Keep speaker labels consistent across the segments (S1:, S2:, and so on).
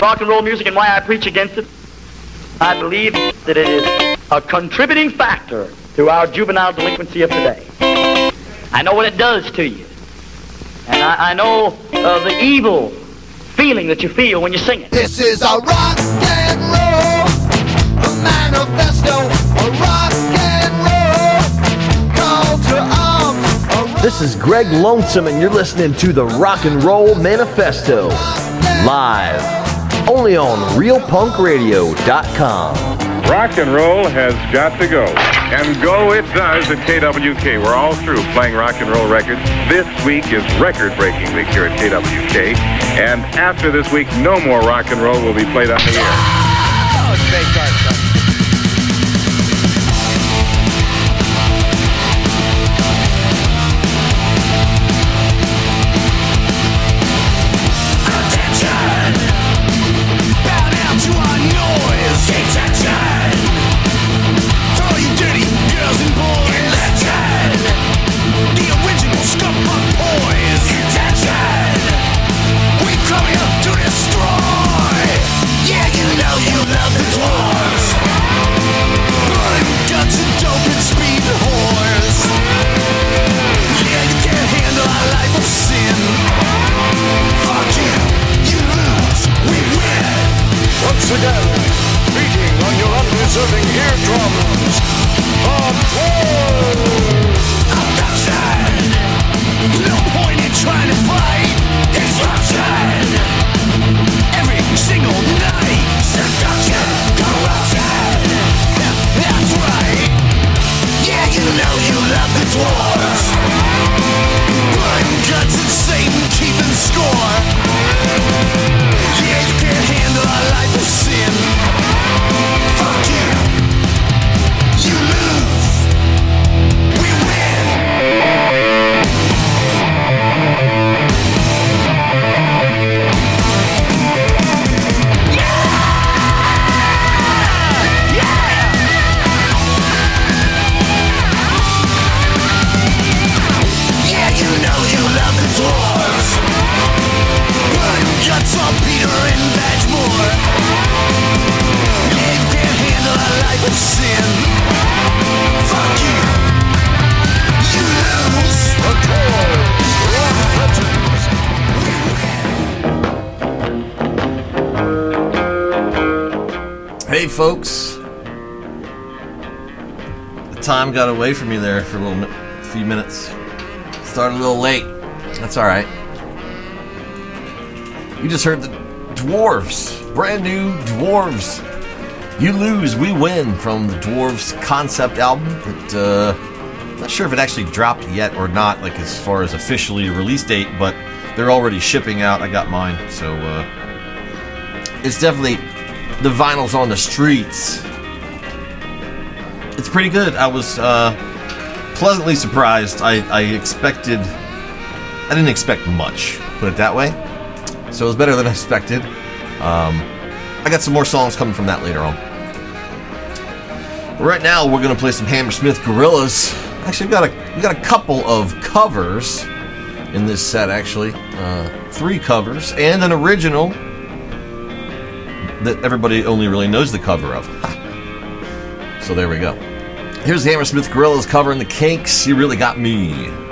S1: rock and roll music and why I preach against it. I believe that it is a contributing factor to our juvenile delinquency of today. I know what it does to you. And I, I know uh, the evil feeling that you feel when you sing it.
S2: This is a rock and roll, a manifesto, a rock and roll call to arms.
S3: This is Greg Lonesome, and you're listening to the Rock and Roll Manifesto live only on RealPunkRadio.com.
S4: Rock and roll has got to go. And go it does at KWK. We're all through playing rock and roll records. This week is record breaking week here at KWK. And after this week, no more rock and roll will be played on the air.
S5: Time got away from you there for a little mi- few minutes. Started a little late. That's all right. You just heard the Dwarves, brand new Dwarves. You lose, we win from the Dwarves concept album. That uh, I'm not sure if it actually dropped yet or not, like as far as officially release date, but they're already shipping out. I got mine, so uh, it's definitely the vinyl's on the streets. It's pretty good. I was uh, pleasantly surprised. I, I expected. I didn't expect much, put it that way. So it was better than I expected. Um, I got some more songs coming from that later on. But right now, we're gonna play some Hammersmith Gorillas. Actually, we got a we got a couple of covers in this set. Actually, uh, three covers and an original that everybody only really knows the cover of. so there we go. Here's the Hammersmith Gorillas covering the Kinks. You really got me.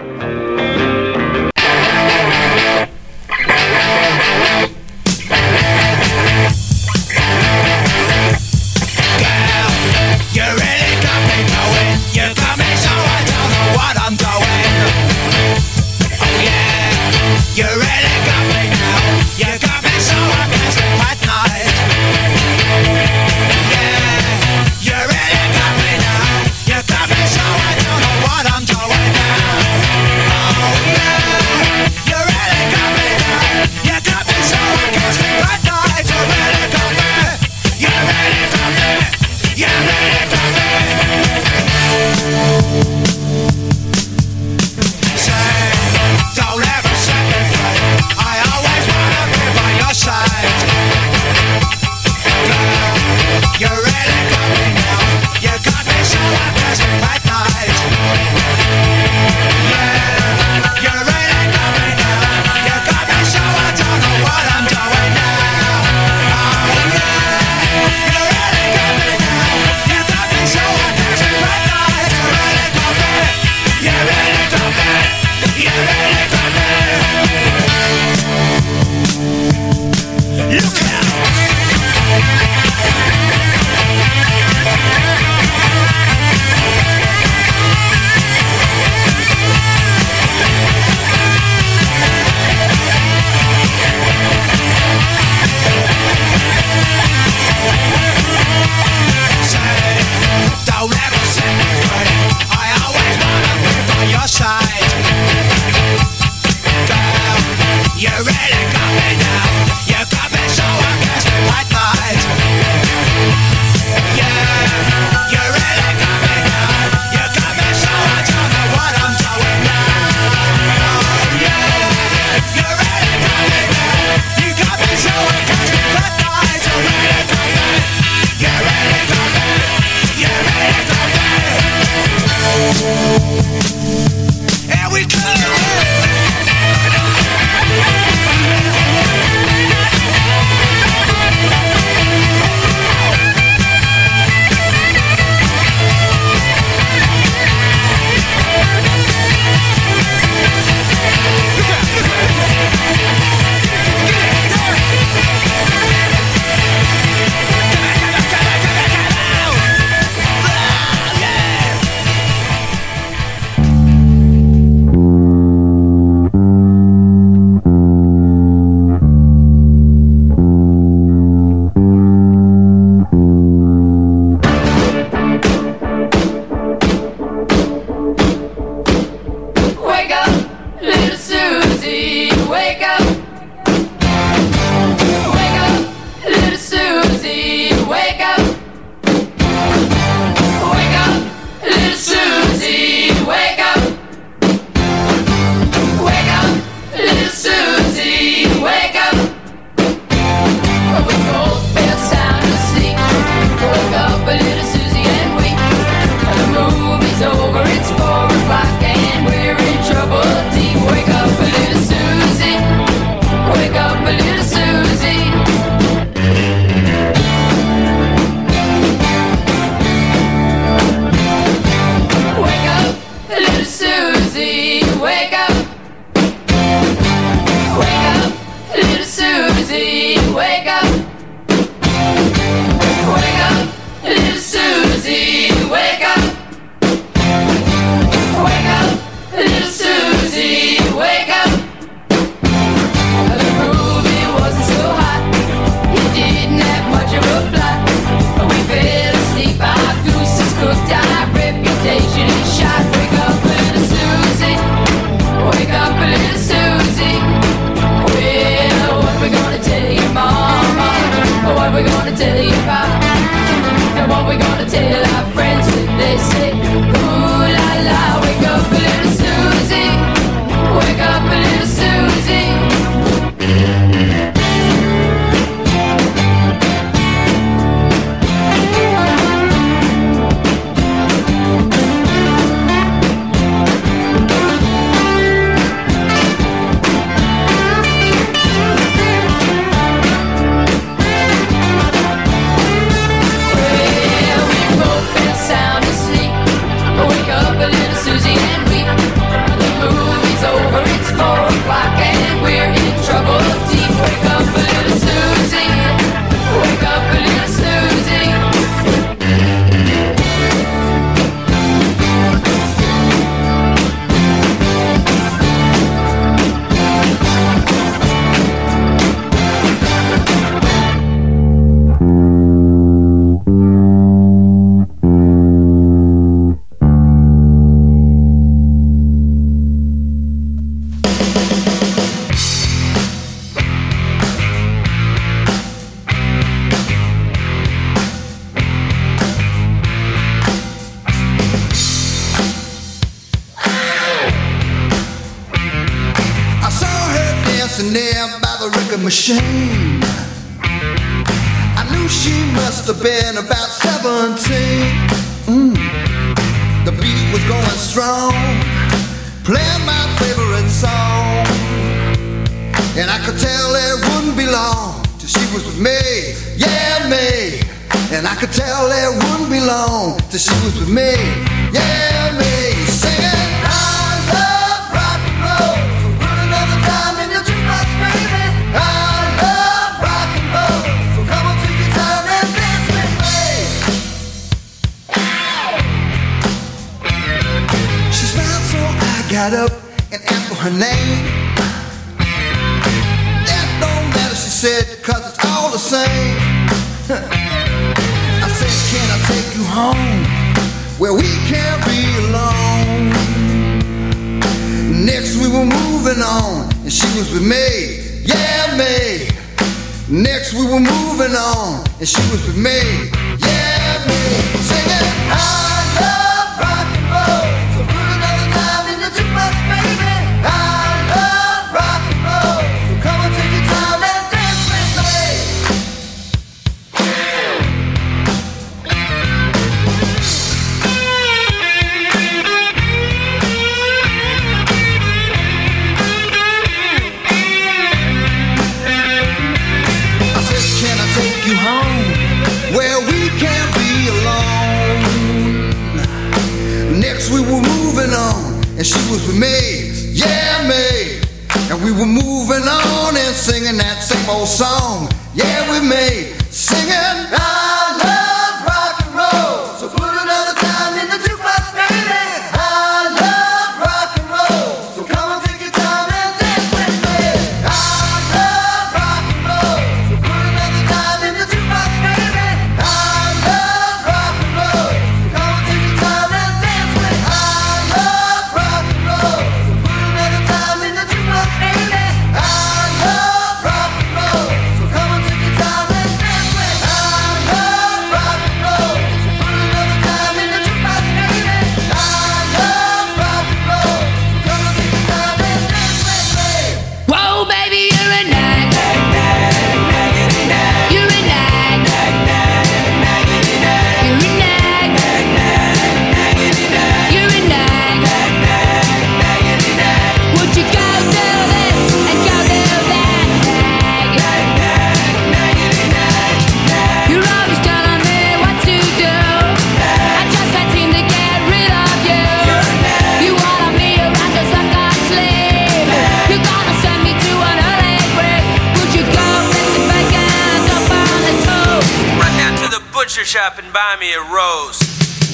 S6: Buy me a rose.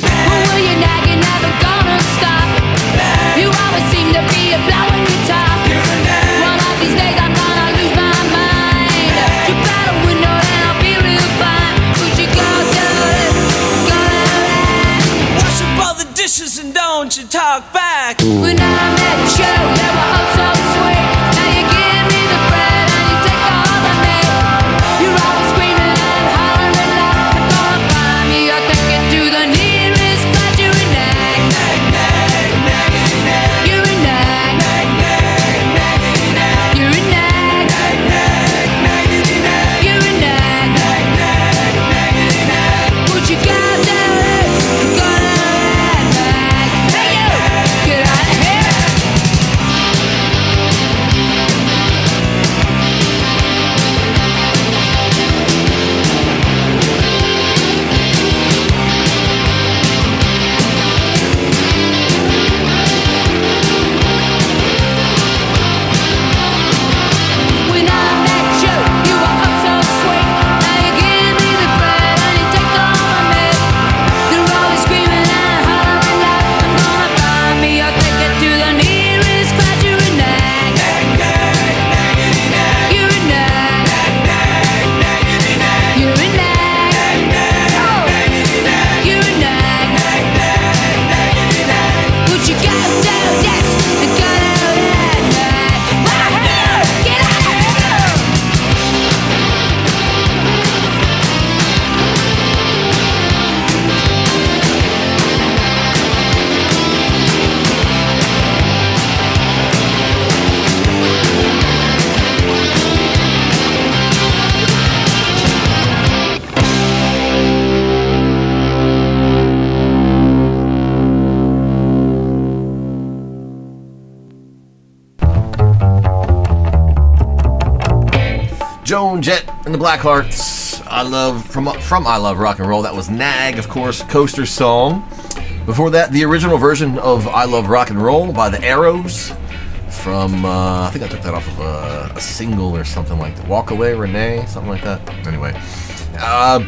S7: Who will you nag? You're never gonna stop. You always seem to be a blowing your top. One of these days I'm gonna lose my mind. You better window and I'll be real fine. Would you go do it? Go do
S6: Wash up all the dishes and don't you talk back.
S7: it. When I
S5: Blackhearts. I love from from I love rock and roll. That was Nag, of course, Coaster song. Before that, the original version of I Love Rock and Roll by the Arrows. From uh, I think I took that off of a, a single or something like that. Walk Away, Renee, something like that. Anyway, uh,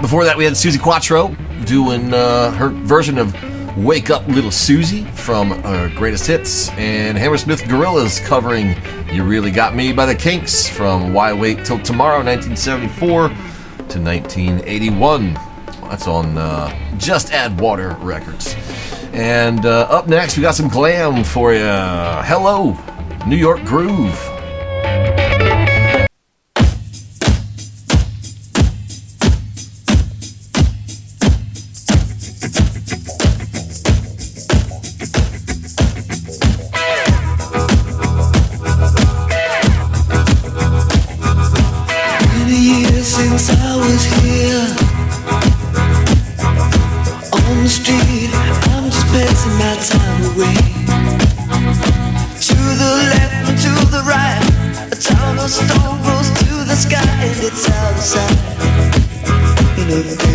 S5: before that, we had Suzi Quatro doing uh, her version of Wake Up Little Susie from uh, Greatest Hits, and Hammersmith Gorillas covering You Really Got Me by the Kinks from Why Wait Till Tomorrow, 1974 to 1981. That's on uh, Just Add Water Records. And uh, up next, we got some glam for you. Hello, New York Groove.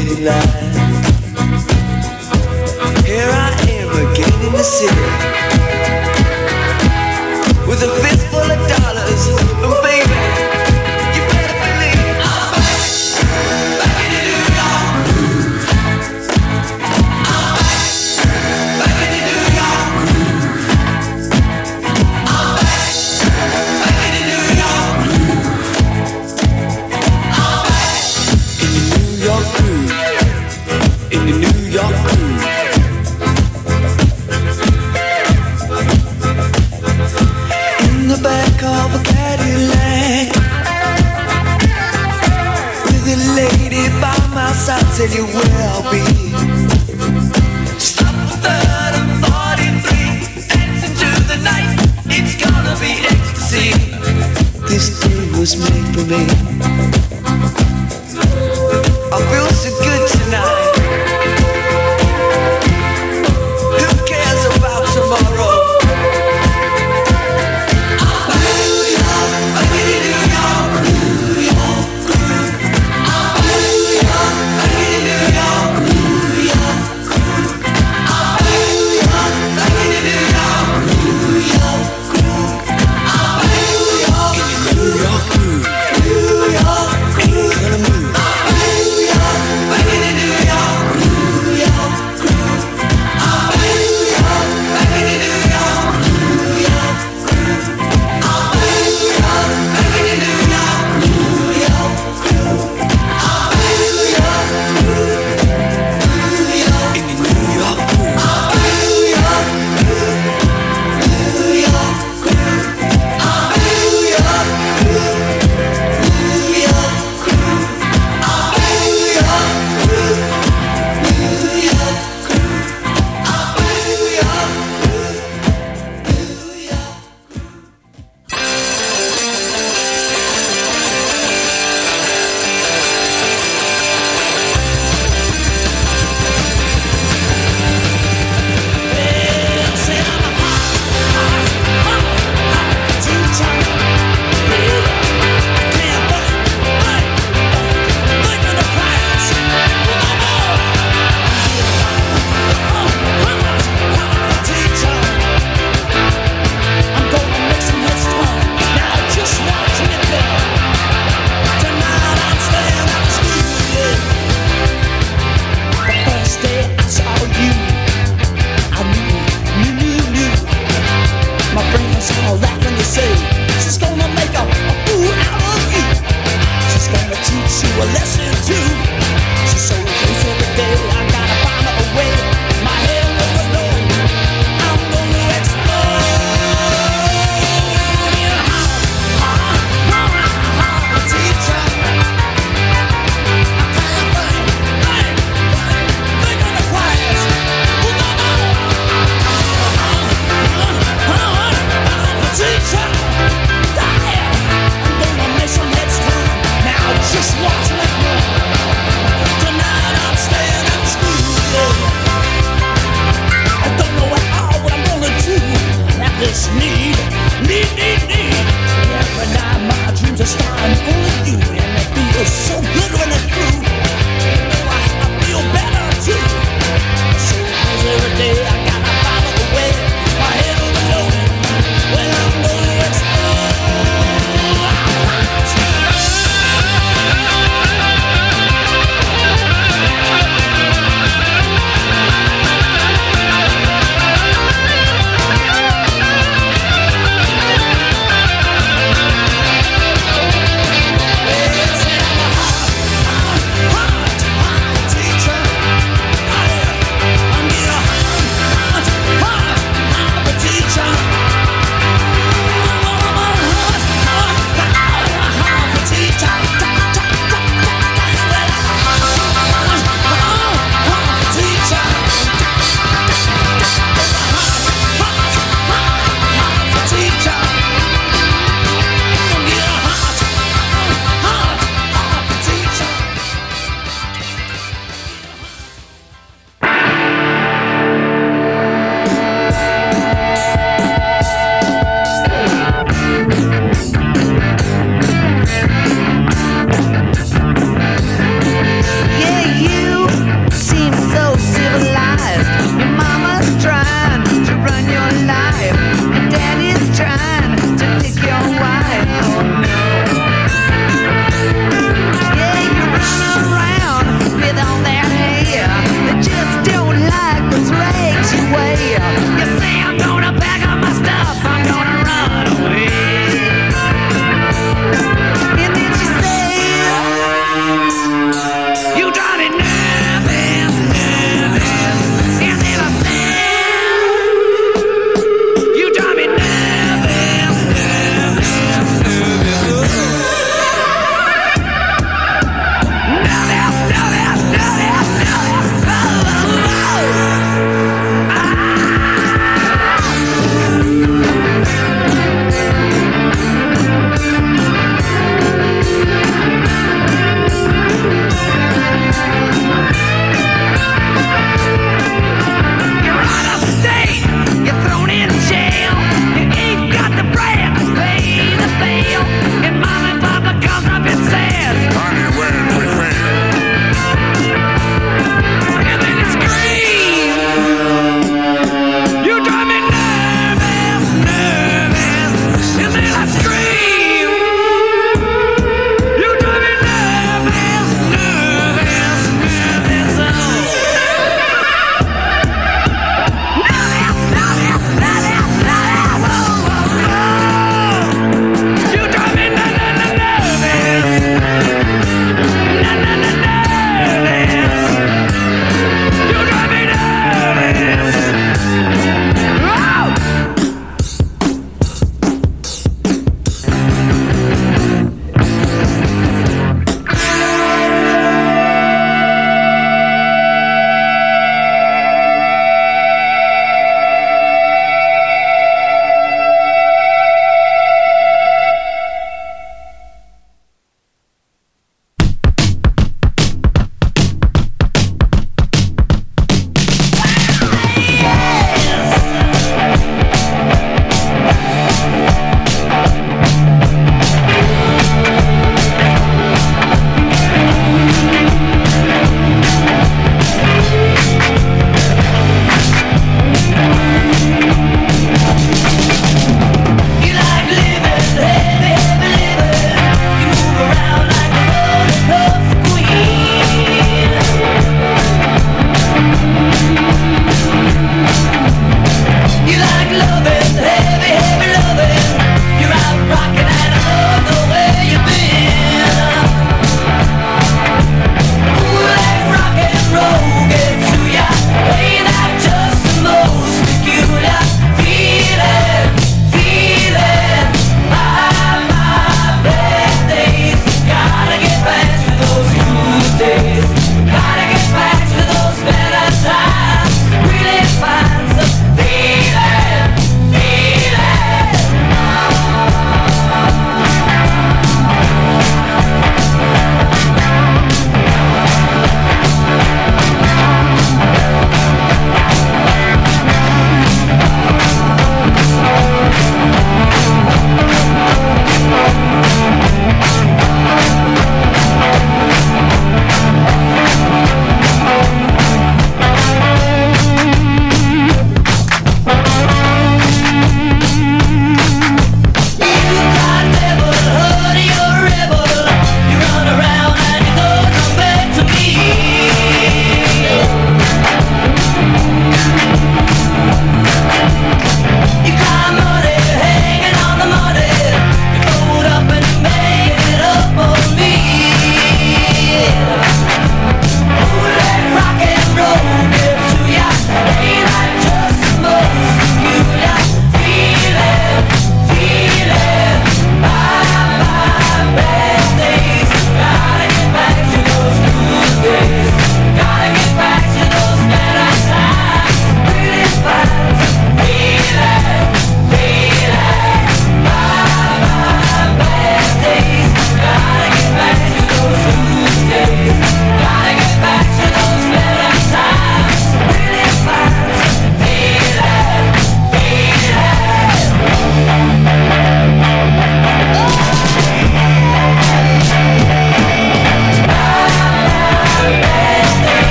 S8: A faded light. Here I am again in the city with a fistful of dollars, me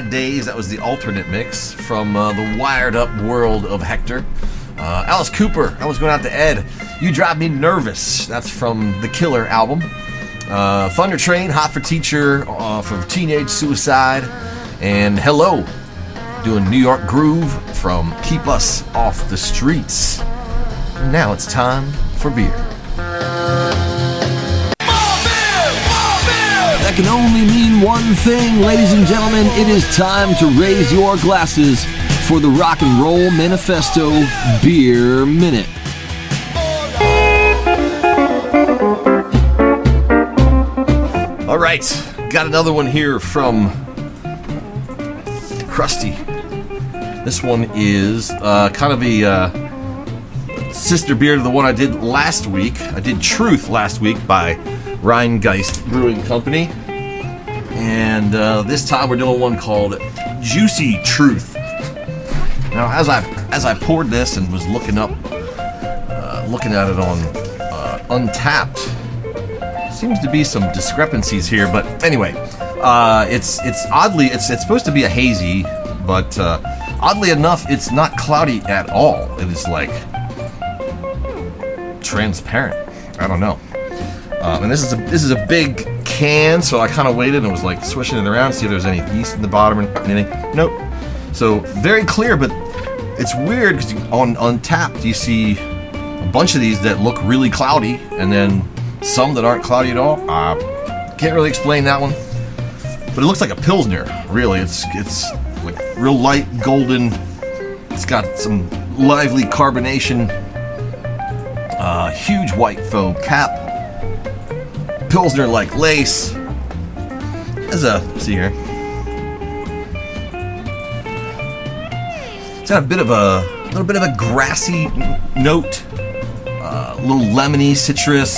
S5: Bad Days. That was the alternate mix from uh, the wired up world of Hector. Uh, Alice Cooper, I was going out to Ed. You Drive Me Nervous. That's from the Killer album. Uh, Thunder Train, Hot for Teacher off of Teenage Suicide. And Hello, doing New York Groove from Keep Us Off the Streets. Now it's time for beer.
S9: That can only mean one thing, ladies and gentlemen. It is time to raise your glasses for the Rock and Roll Manifesto Beer Minute.
S5: All right, got another one here from Krusty. This one is uh, kind of a uh, sister beer to the one I did last week. I did Truth last week by Rheingeist Brewing Company. And uh, this time we're doing one called Juicy Truth. Now, as I as I poured this and was looking up, uh, looking at it on uh, Untappd, seems to be some discrepancies here. But anyway, uh, it's it's oddly it's it's supposed to be a hazy, but uh, oddly enough, it's not cloudy at all. It is like transparent. I don't know. Um, and this is a this is a big can, so I kind of waited and was like swishing it around, to see if there's any yeast in the bottom or anything. Nope. So very clear, but it's weird because on Untappd you see a bunch of these that look really cloudy, and then some that aren't cloudy at all. Uh, can't really explain that one, but it looks like a pilsner. Really, it's it's like real light golden. It's got some lively carbonation. Uh, huge white foam cap. Pilsner like lace. There's a see here. It's got a bit of a little bit of a grassy note, uh, a little lemony citrus.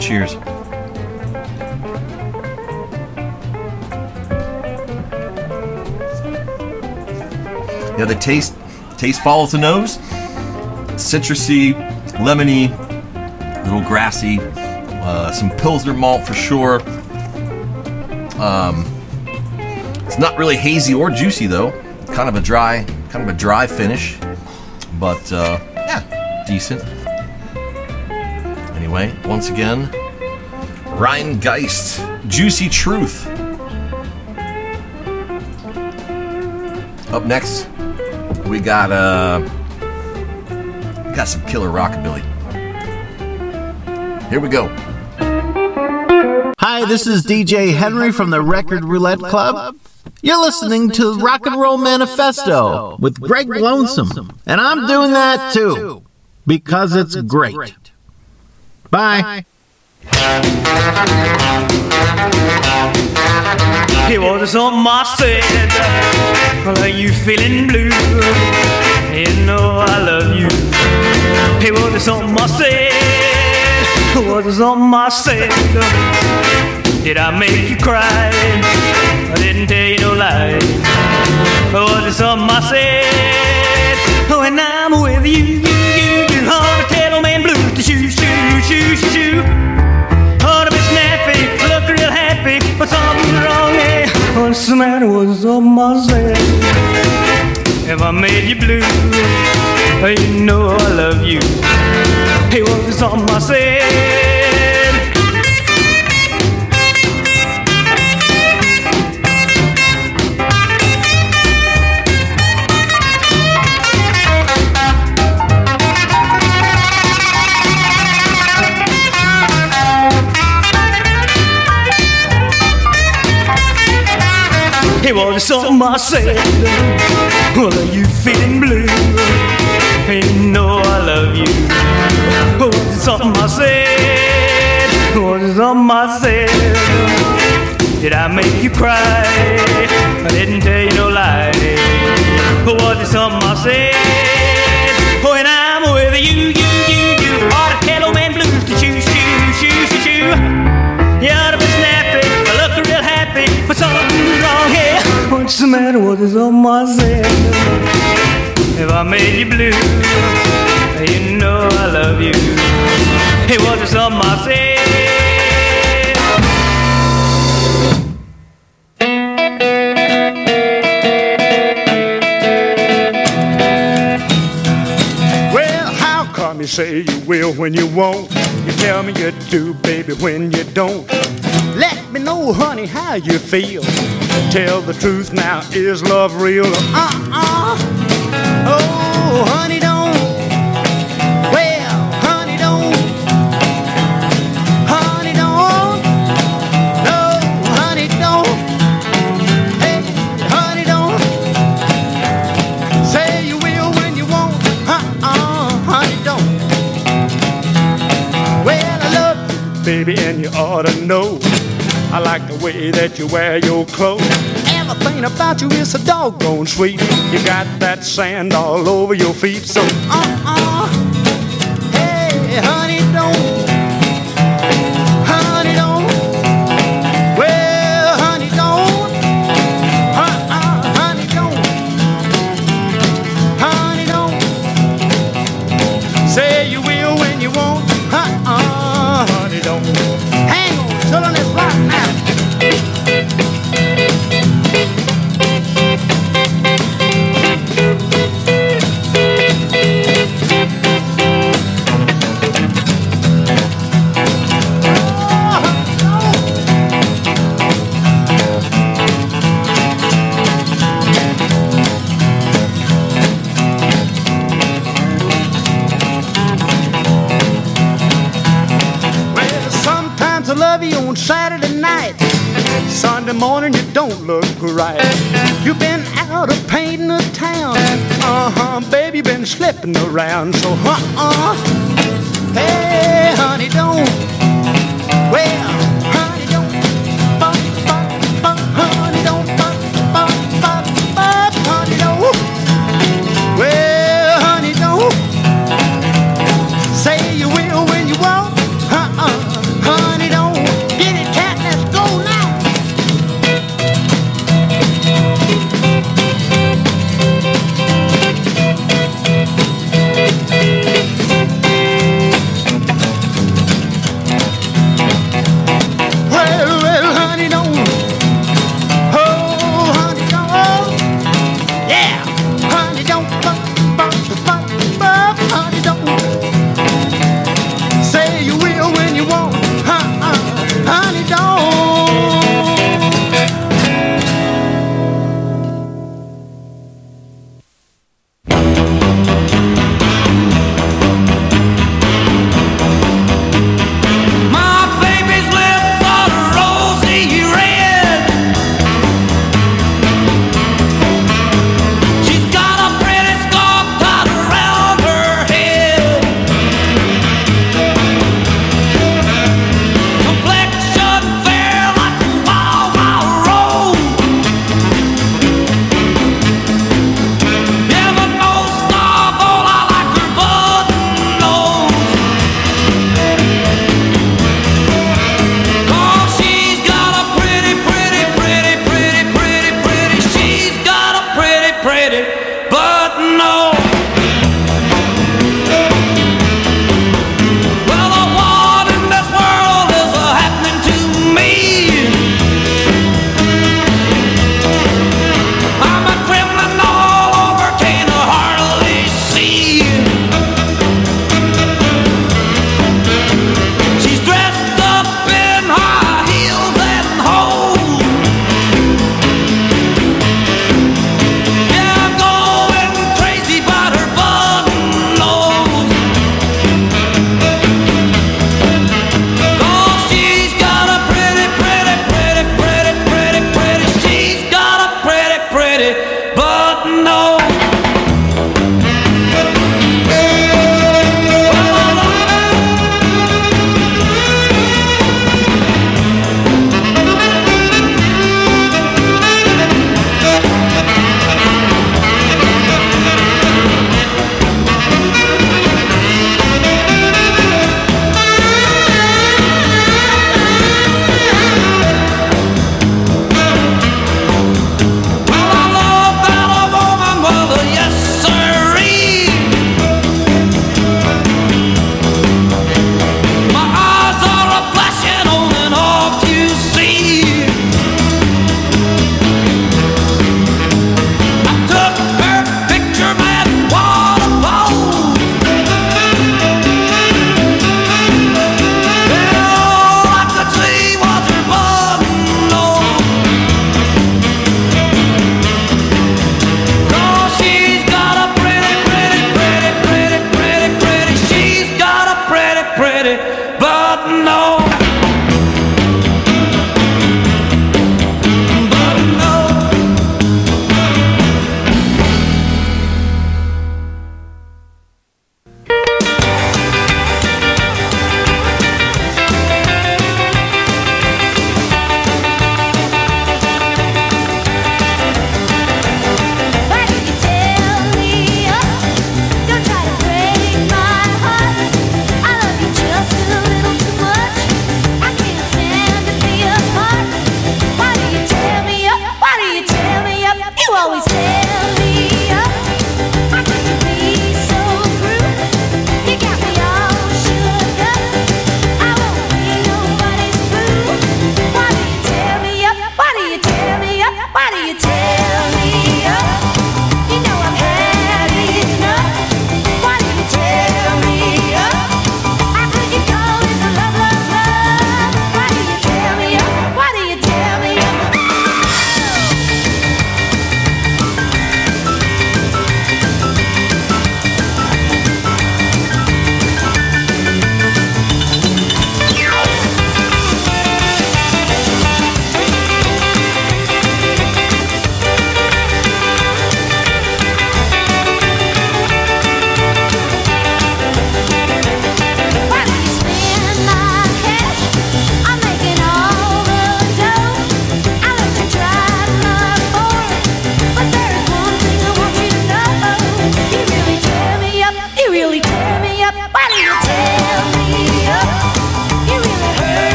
S5: Cheers. Yeah, the taste taste follows the nose. Citrusy, lemony, little grassy, uh, some pilsner malt for sure. Um, it's not really hazy or juicy though. Kind of a dry, kind of a dry finish, but uh, yeah, decent. Anyway, once again, Rheingeist, Juicy Truth. Up next, we got uh, we got some killer rockabilly. Here we go.
S3: Hi, this is DJ Henry from the Record Roulette Club. You're listening to Rock and Roll Manifesto with Greg Lonesome, and I'm doing that too because it's great. Bye.
S6: It was something I said. Well, are you feeling blue? You know I love you. It was something I said. It was something I said. Did I make you cry? I didn't tell you no lie. Was it something I said? When I'm with you, you, you, you, on the tail man blues to shoo, shoo, shoo, shoo, shoo. Ought to be snappy, look real happy, but something's wrong, eh? What's the matter? What's up, myself? If I made you blue, you know I love you. Hey, what's on my said? It was something I said. Well, are you feeling blue? Hey, you know I love you. Something I said? Was it something I said? Did I make you cry? I didn't tell you no lie. It something I said? Oh, when I'm with you, you, you, you, ought to tell old man blues to choo, choo, choo, choo, choo. You ought to be snappy, I look real happy, but something's wrong here. What's the matter? What is on my head? If I made you blue, you know I love you. Hey, was it something I said?
S10: You say you will when you won't. You tell me you do, baby, when you don't. Let me know, honey, how you feel. Tell the truth now, is love real? Uh-uh. Oh, honey, baby, and you ought to know. I like the way that you wear your clothes. Everything about you is a doggone sweet. You got that sand all over your feet, so uh uh-uh. uh slipping around. So, uh-uh. Hey, honey, don't. Well.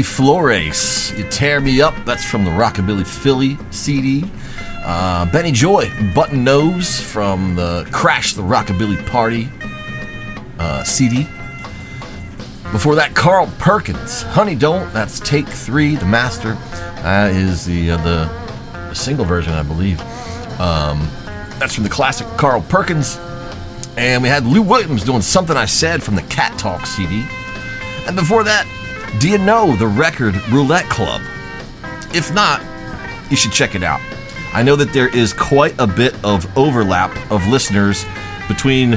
S5: Flores, You Tear Me Up. That's from the Rockabilly Philly CD. Uh, Benny Joy, Button Nose from the Crash the Rockabilly Party uh, CD. Before that, Carl Perkins, Honey Don't. That's Take Three, the master. That is the uh, the, the single version, I believe. Um, that's from the classic Carl Perkins. And we had Lou Williams doing Something I Said from the Cat Talk CD. And before that, do you know the record Roulette Club? If not, you should check it out. I know that there is quite a bit of overlap of listeners between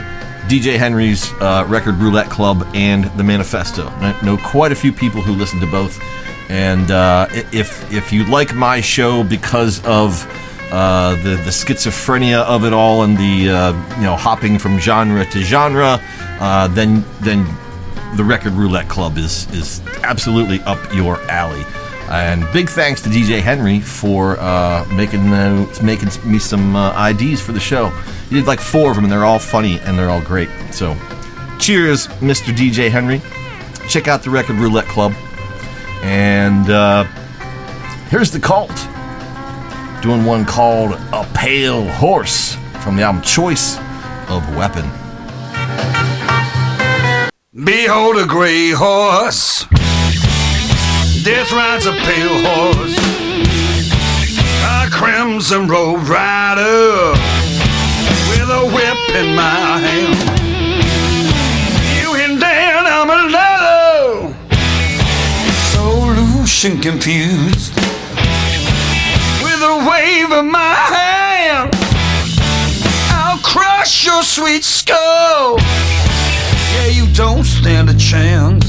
S5: DJ Henry's uh, record Roulette Club and the Manifesto. I know quite a few people who listen to both. And uh, if if you like my show because of uh, the the schizophrenia of it all and the uh, you know hopping from genre to genre, uh, then then the Record Roulette Club is is absolutely up your alley. And big thanks to DJ Henry for uh, making uh, making me some uh, IDs for the show. He did like four of them, and they're all funny and they're all great. So, cheers, Mr. DJ Henry. Check out the Record Roulette Club. And uh, here's the cult doing one called "A Pale Horse" from the album Choice of Weapon.
S11: Behold a gray horse. Death rides a pale horse. A crimson robe rider with a whip in my hand. You and Dan, I'm a low. So loose and confused. With a wave of my hand, I'll crush your sweet skull. Yeah, you don't stand a chance.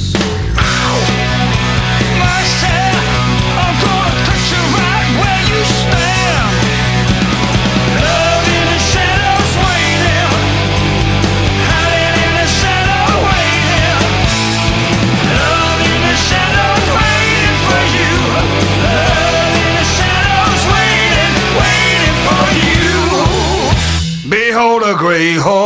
S11: Behold a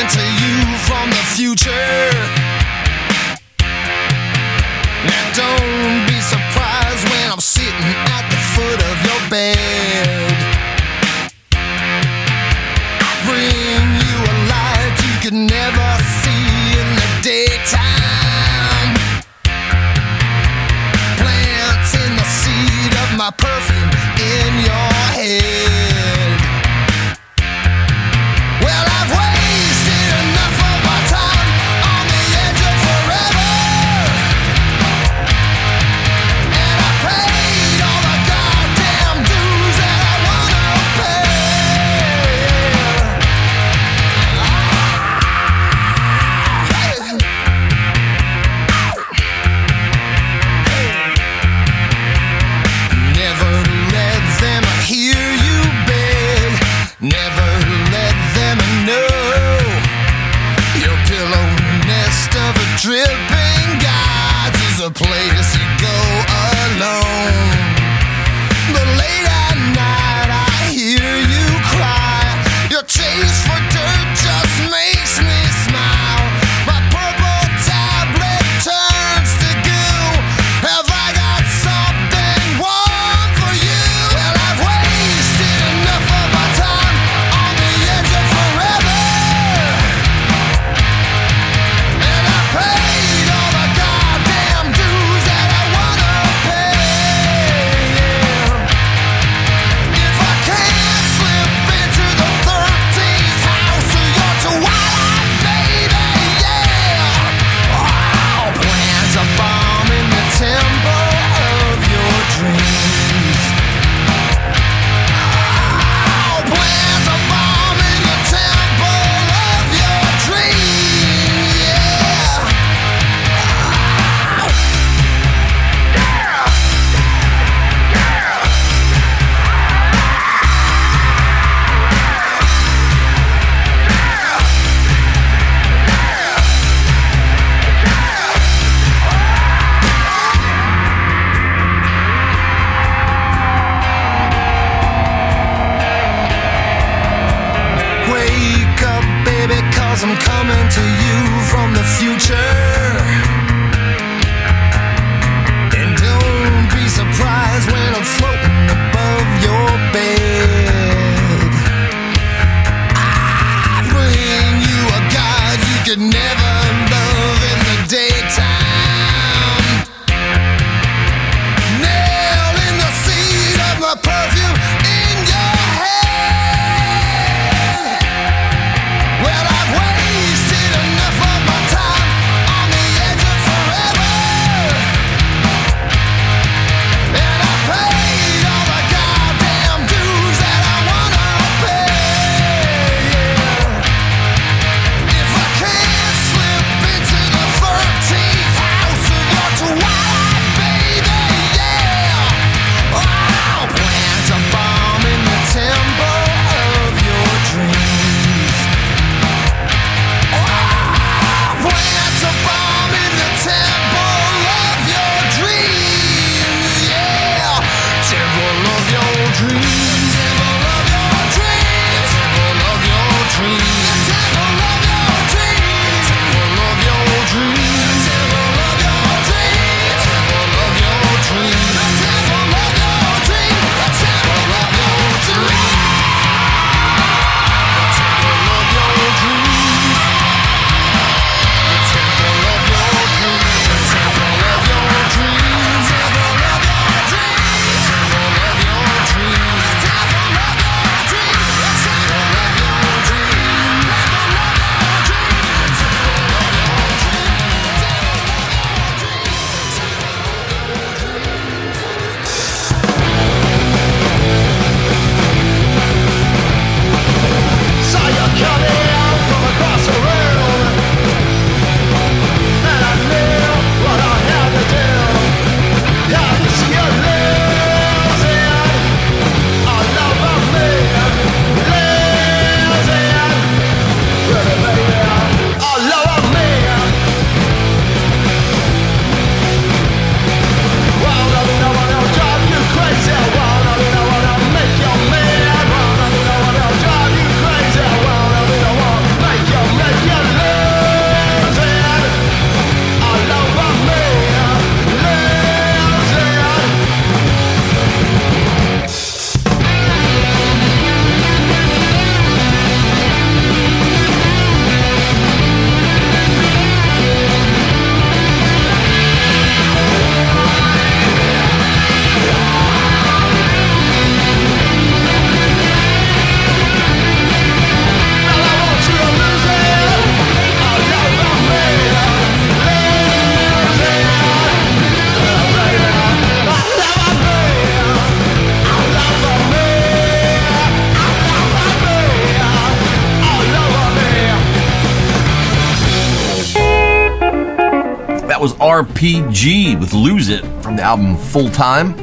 S11: coming to you from the future. Now don't be surprised when I'm
S5: sitting. RPG with Lose It from the album Full Time.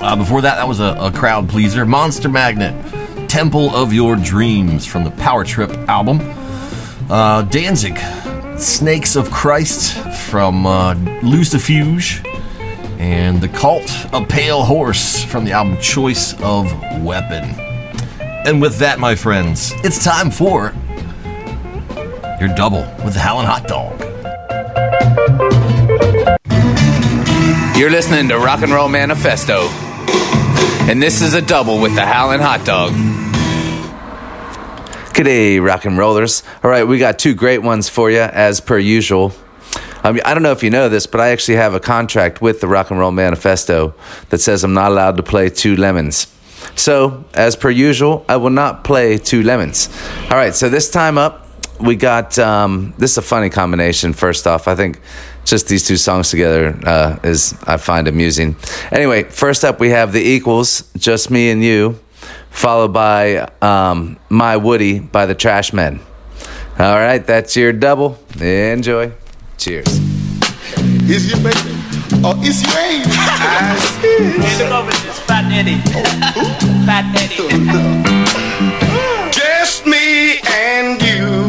S5: Uh, before that, that was a, a crowd pleaser. Monster Magnet, Temple of Your Dreams from the Power Trip album. Uh, Danzig, Snakes of Christ from uh, Lucifuge. And The Cult, A Pale Horse from the album Choice of Weapon. And with that, my friends, it's time for your double with the Howlin' Hot Dog.
S12: You're listening to Rock and Roll Manifesto. And this is a double with the Howlin' Hot Dog. G'day, rock and rollers. All right, we got two great ones for you, as per usual. I mean, I don't know if you know this, but I actually have a contract with the Rock and Roll Manifesto that says I'm not allowed to play two lemons. So, as per usual, I will not play two lemons. All right, so this time up, we got um, this is a funny combination. First off, I think just these two songs together uh, is I find amusing. Anyway, first up, we have the Equals, just me and you, followed by um, My Woody by the Trashmen. All right, that's your double. Enjoy. Cheers.
S8: Is your baby? Or is you ain't? I see.
S6: Look over this Fat Eddie. Fat Eddie.
S13: Just me and you,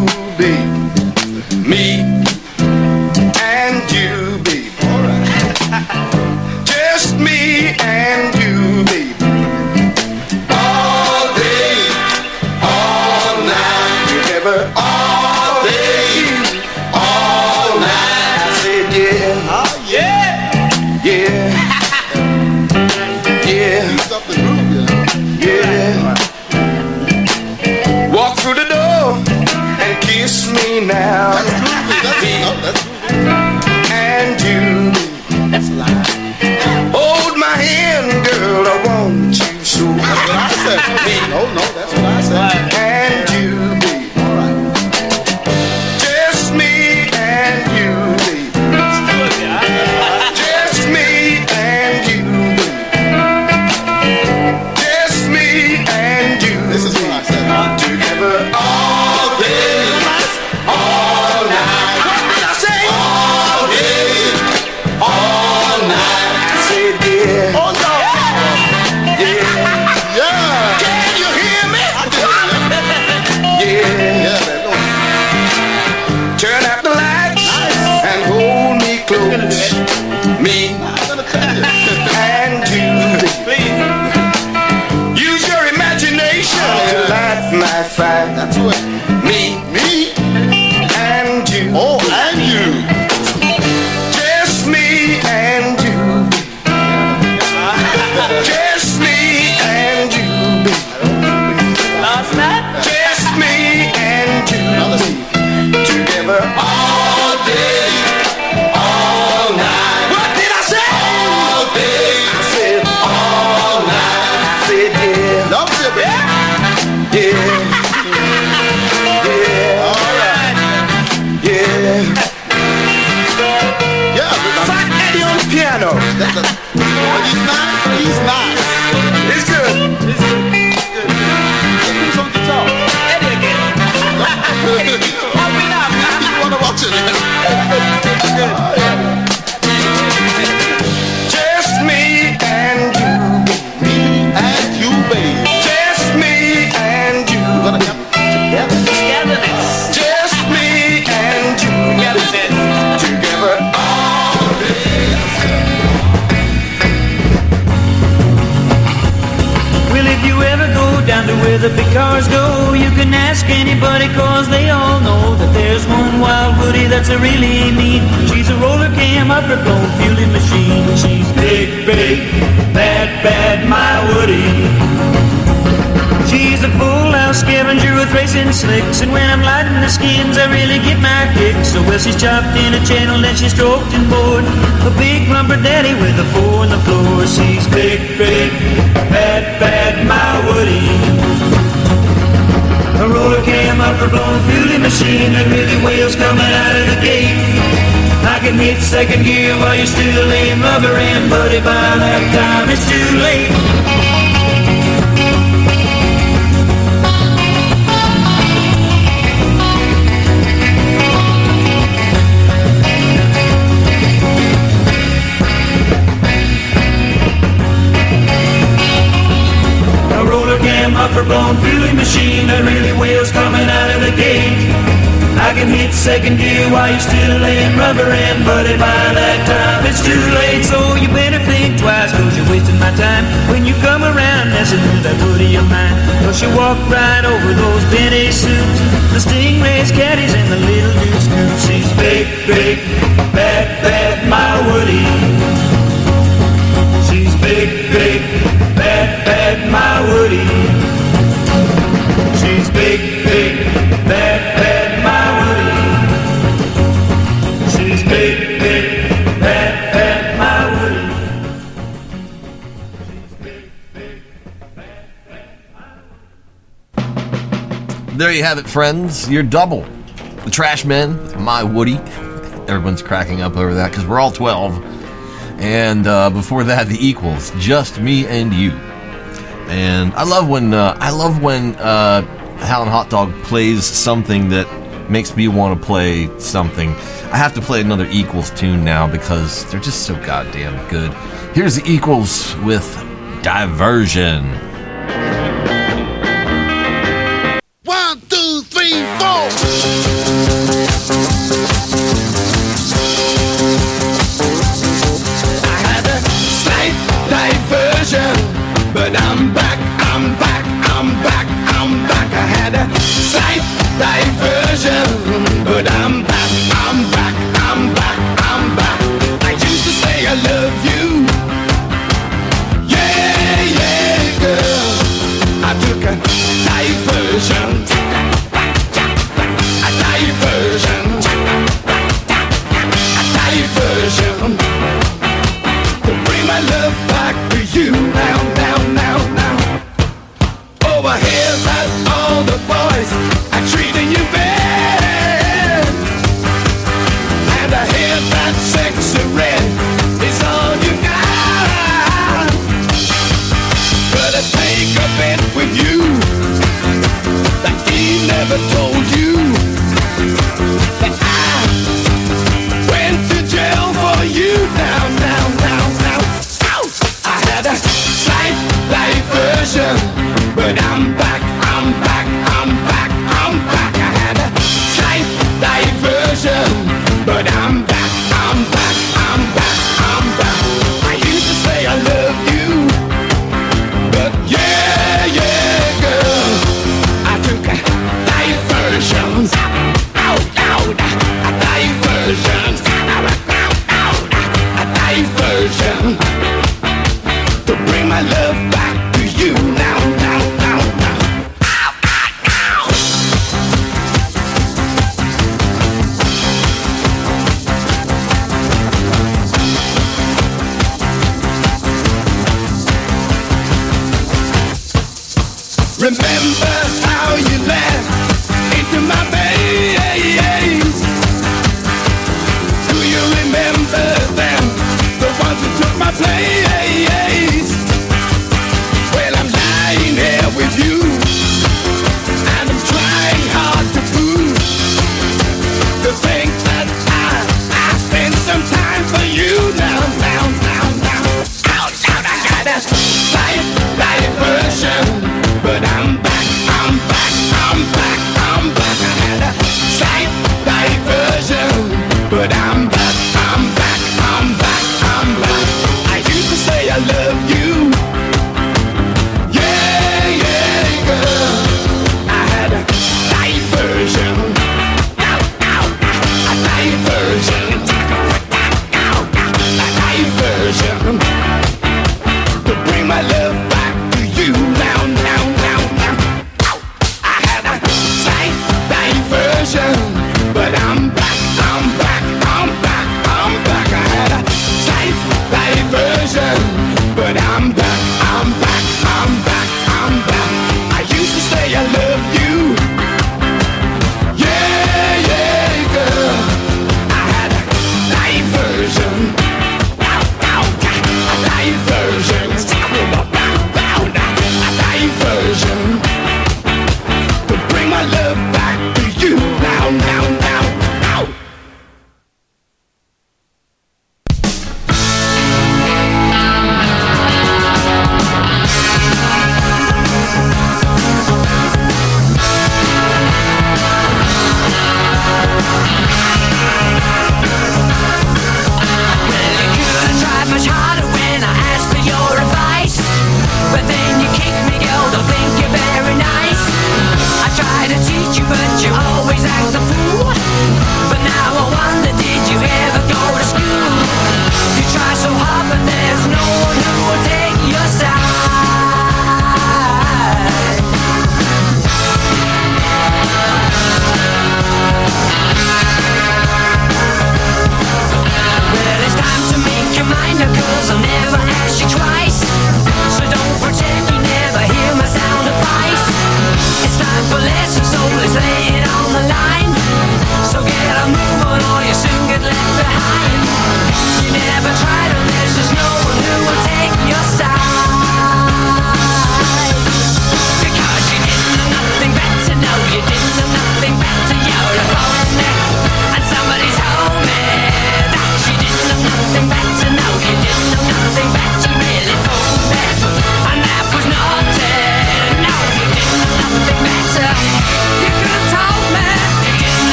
S13: me now.
S8: That's groovy. Oh, that's.
S13: And you.
S8: That's a lie.
S13: Hold my hand, girl, I want you so.
S8: That's what I said. Oh, no, that's what I said.
S13: The
S6: big cars go, you can ask anybody cause they all know that there's one wild Woody that's a really mean. She's a roller cam off her blown fueling machine. She's big, big, bad, bad, my Woody. She's a full house scavenger with racing slicks, and when I'm lighting the skins, I really get my kicks. So well, she's chopped in a channel, then she's stroked and bored. A big lumber daddy with a four on the floor. She's big, big, bad, bad, my Woody. A roller cam up her blown fueling machine, and really wheels coming out of the gate. I can hit second gear while you're still in rubber and buddy by that time it's too late. Overblown fueling machine that really wails coming out of the gate. I can hit second gear while you're still laying rubber and buddy by that time it's too late. So you better think twice cause you're wasting my time. When you come around messing with that woody of mine cause you walk right over those Benny suits. The Stingrays, caddies and the little goose goose she's big, big, bad, bad, my woody. She's big, big, bad, bad, my woody big, big, bad, bad, she's big, big, bad, bad,
S5: There you have it, friends. Your double. The Trashmen My Woody. Everyone's cracking up over that because we're all 12. And uh, before that, The Equals. Just me and you. And I love when uh, I love when uh, Howlin' Hot Dog plays something that makes me want to play something. I have to play another Equals tune now because they're just so goddamn good. Here's the Equals
S8: with Diversion.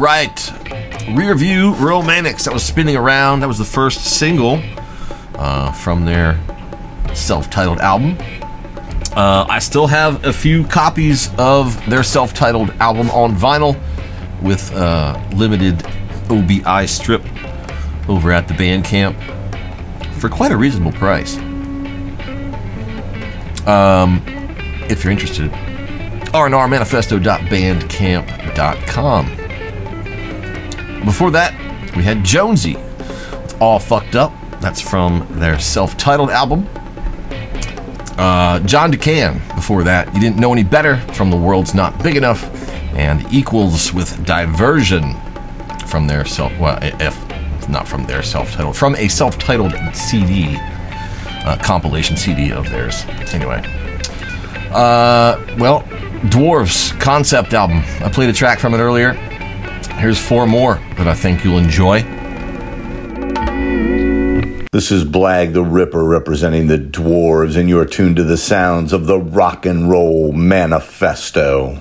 S5: right. Rearview Romantics. That was Spinning Around. That was the first single uh, from their self titled album. Uh, I still have a few copies of their self titled album on vinyl with uh, limited OBI strip over at the Bandcamp for quite a reasonable price. Um, if you're interested, rnrmanifesto.bandcamp.com before that, we had Jonesy with All Fucked Up. That's from their self titled album. Uh, John DeCan before that. You didn't know any better from The World's Not Big Enough. And Equals with Diversion from their self, well, if not from their self titled, from a self titled CD, uh, compilation CD of theirs. Anyway. Uh, well, Dwarves concept album. I played a track from it earlier. Here's four more that I think you'll enjoy.
S4: This is Blag the Ripper representing the dwarves, and you're tuned to the sounds of the Rock and Roll Manifesto.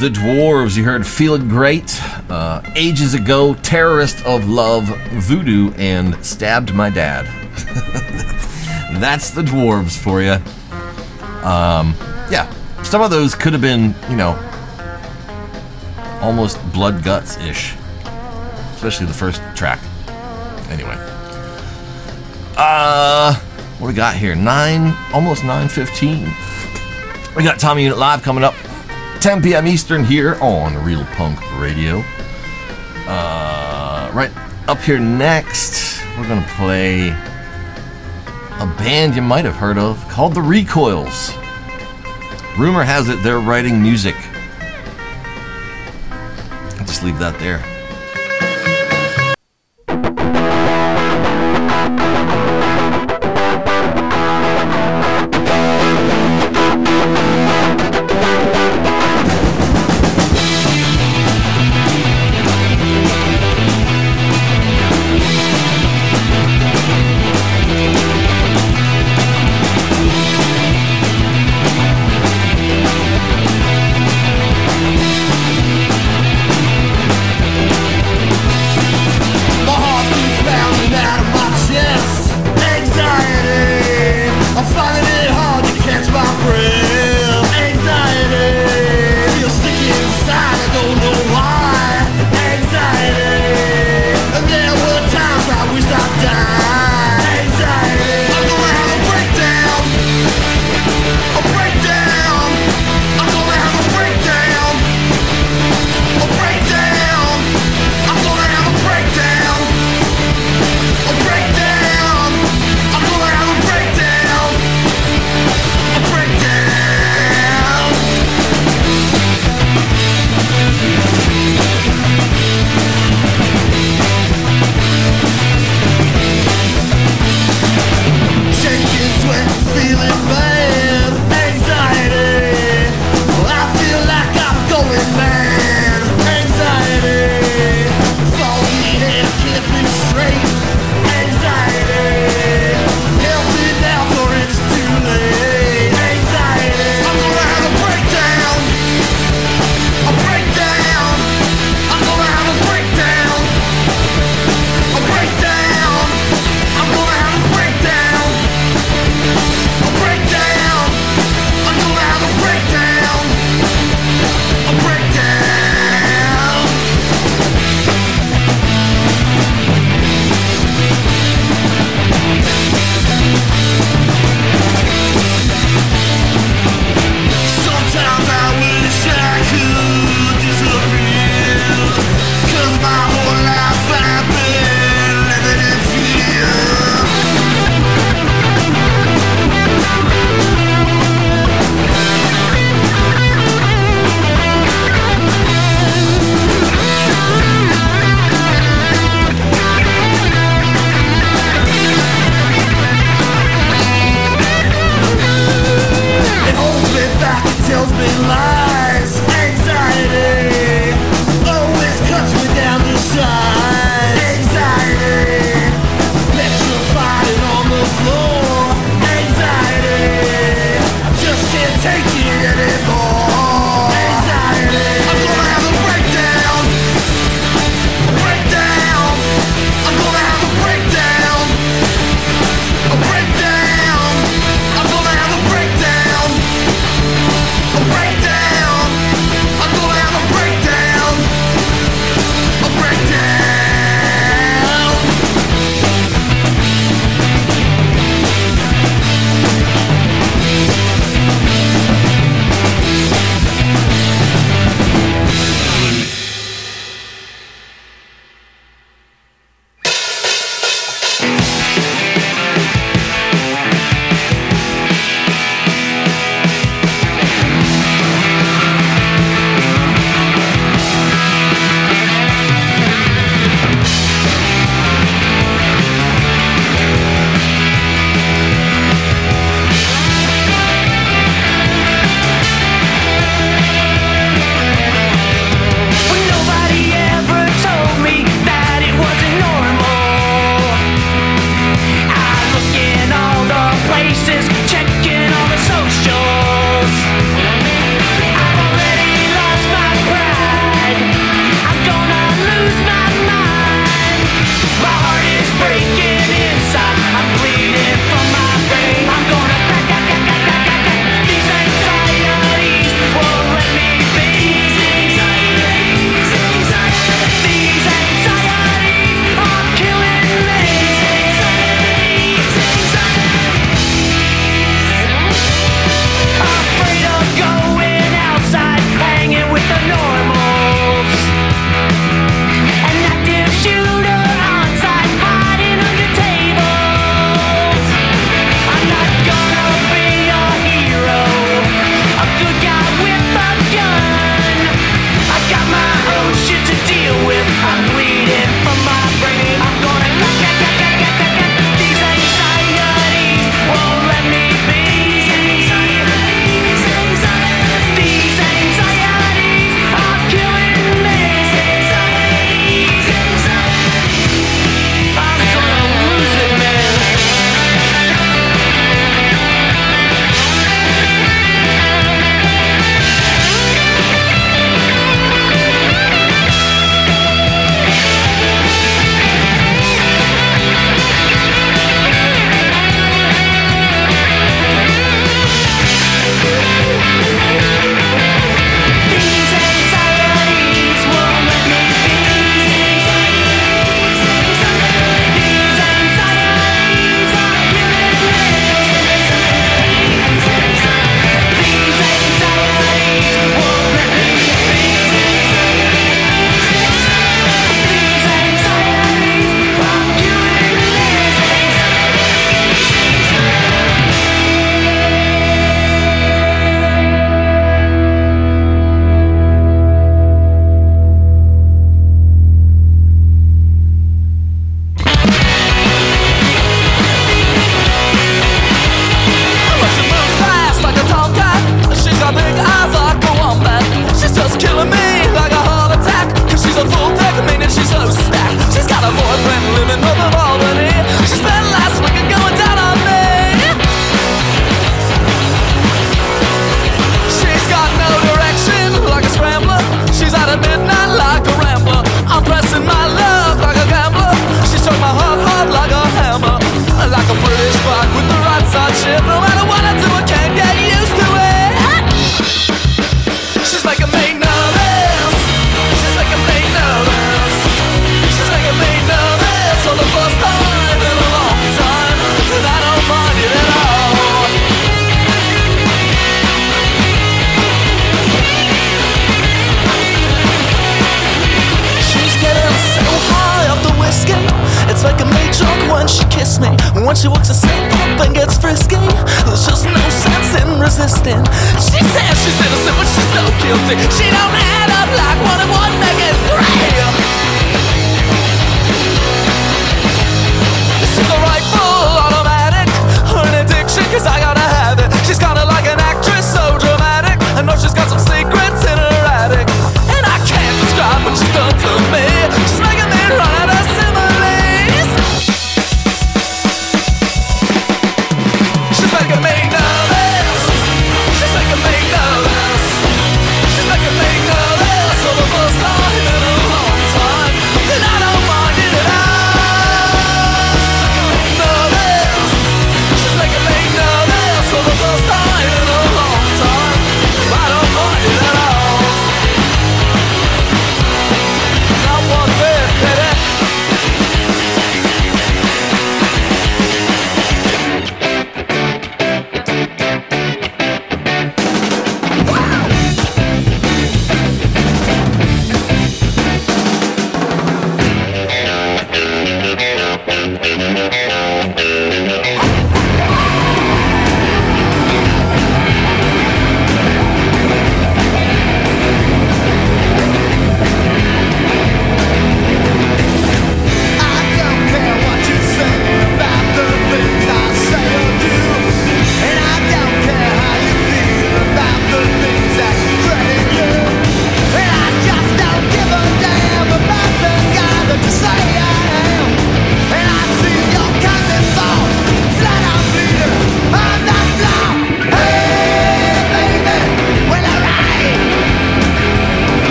S8: the Dwarves. You heard Feel It Great,
S5: uh, Ages Ago, Terrorist of Love, Voodoo, and Stabbed My Dad. That's the Dwarves for you. Um, yeah, some of those could have been, you know, almost blood guts ish, especially the first track. Anyway, uh, what we got here? Nine, almost nine fifteen. We got Tommy Unit Live coming up. 10 p.m. Eastern here on Real Punk Radio. Uh, right up here next, we're going to play a band you might have heard of called The Recoils. Rumor has it they're writing music. I'll just leave that there.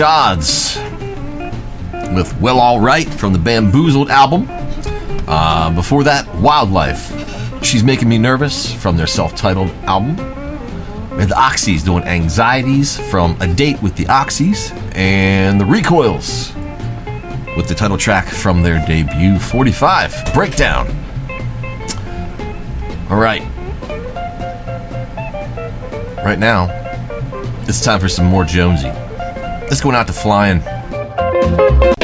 S14: Shads with
S15: Well All
S16: Right from the Bamboozled album. Uh, before that, Wildlife. She's Making Me Nervous from their self titled album. The Oxys doing Anxieties from A Date with the Oxys. And the Recoils with the title track from their debut 45 Breakdown. All right. Right now, it's time for some more Jonesy. This going out to flying.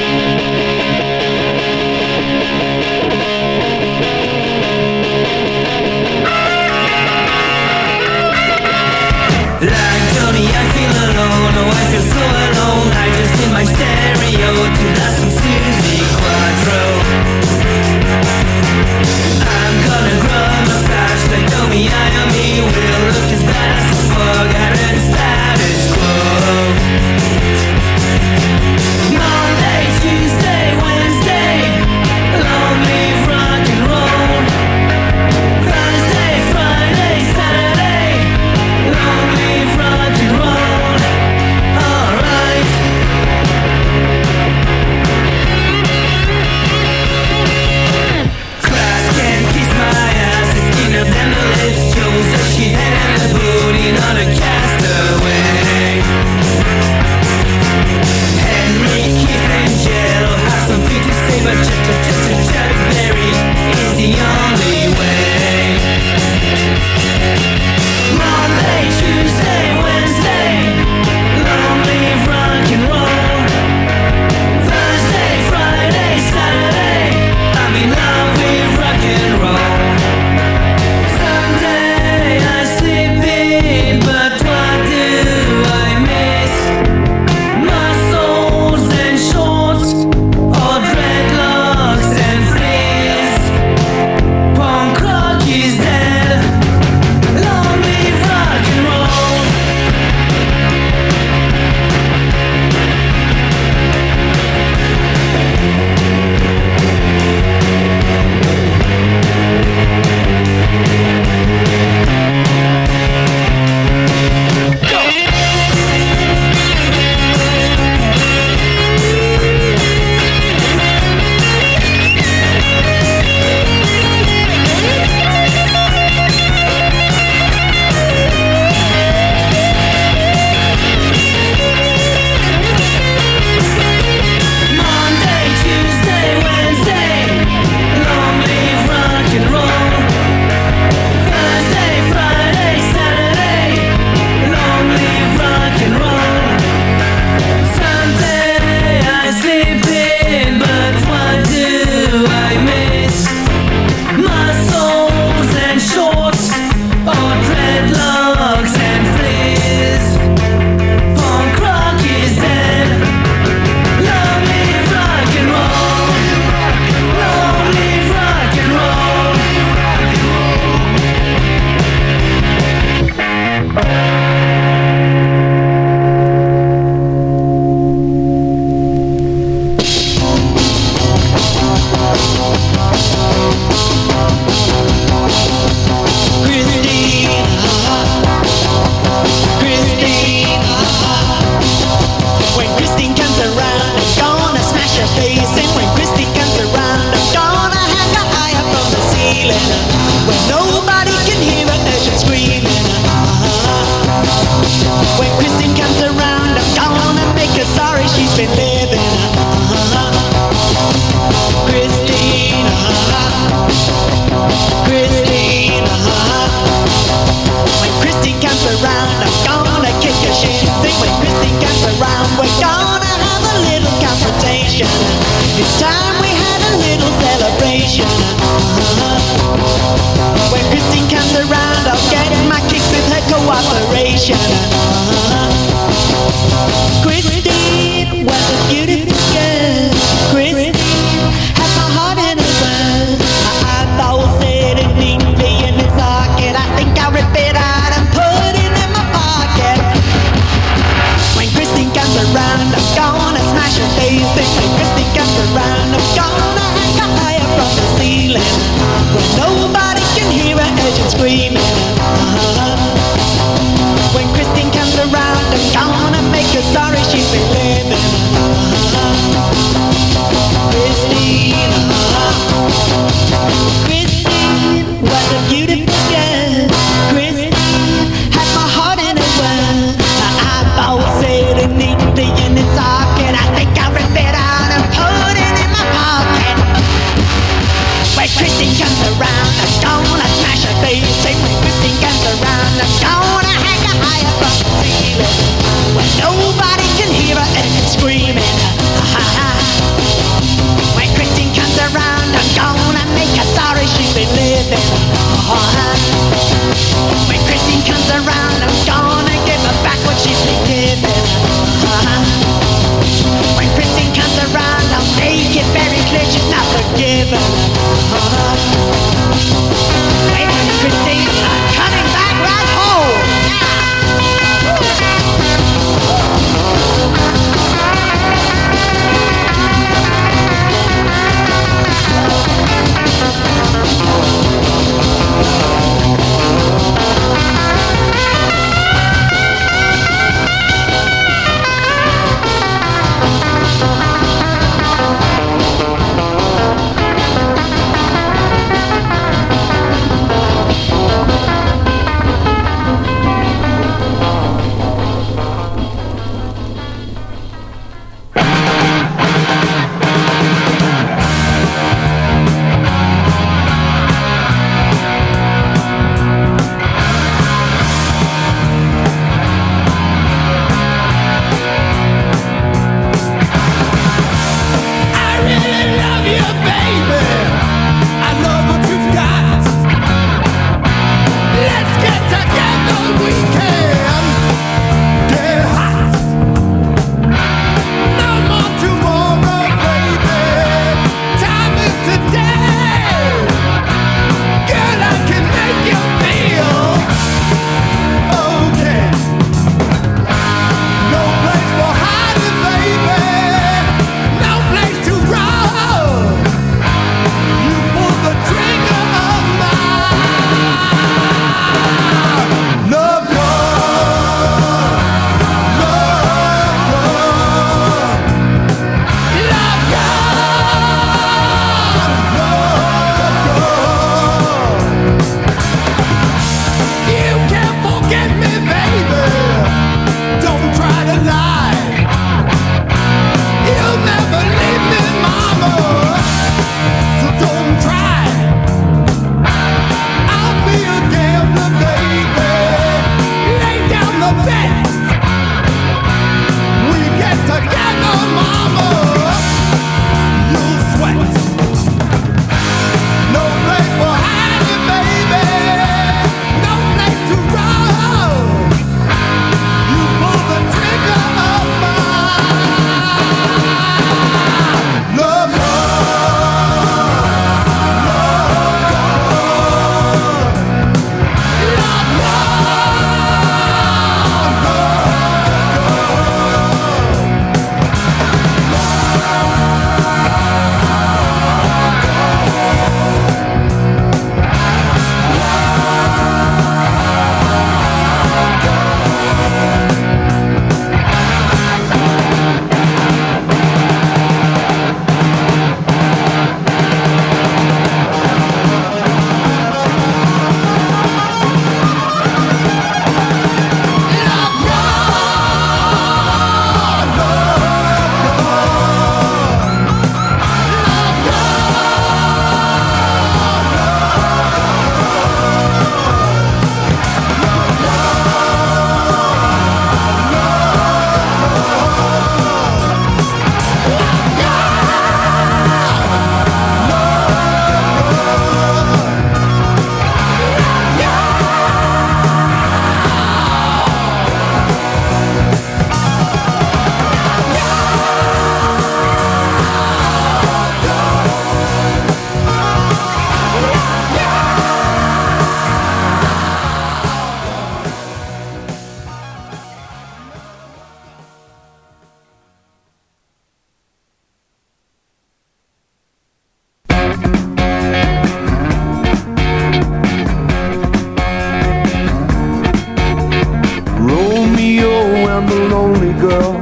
S8: girl,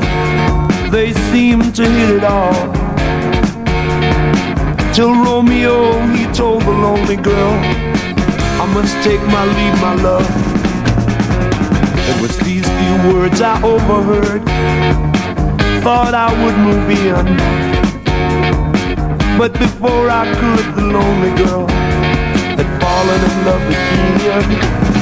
S17: they seemed to hit it off. Till Romeo, he told the lonely girl, I must take my leave, my love. It was these few words I overheard, thought I would move in. But before I could, the lonely girl had fallen in love with me.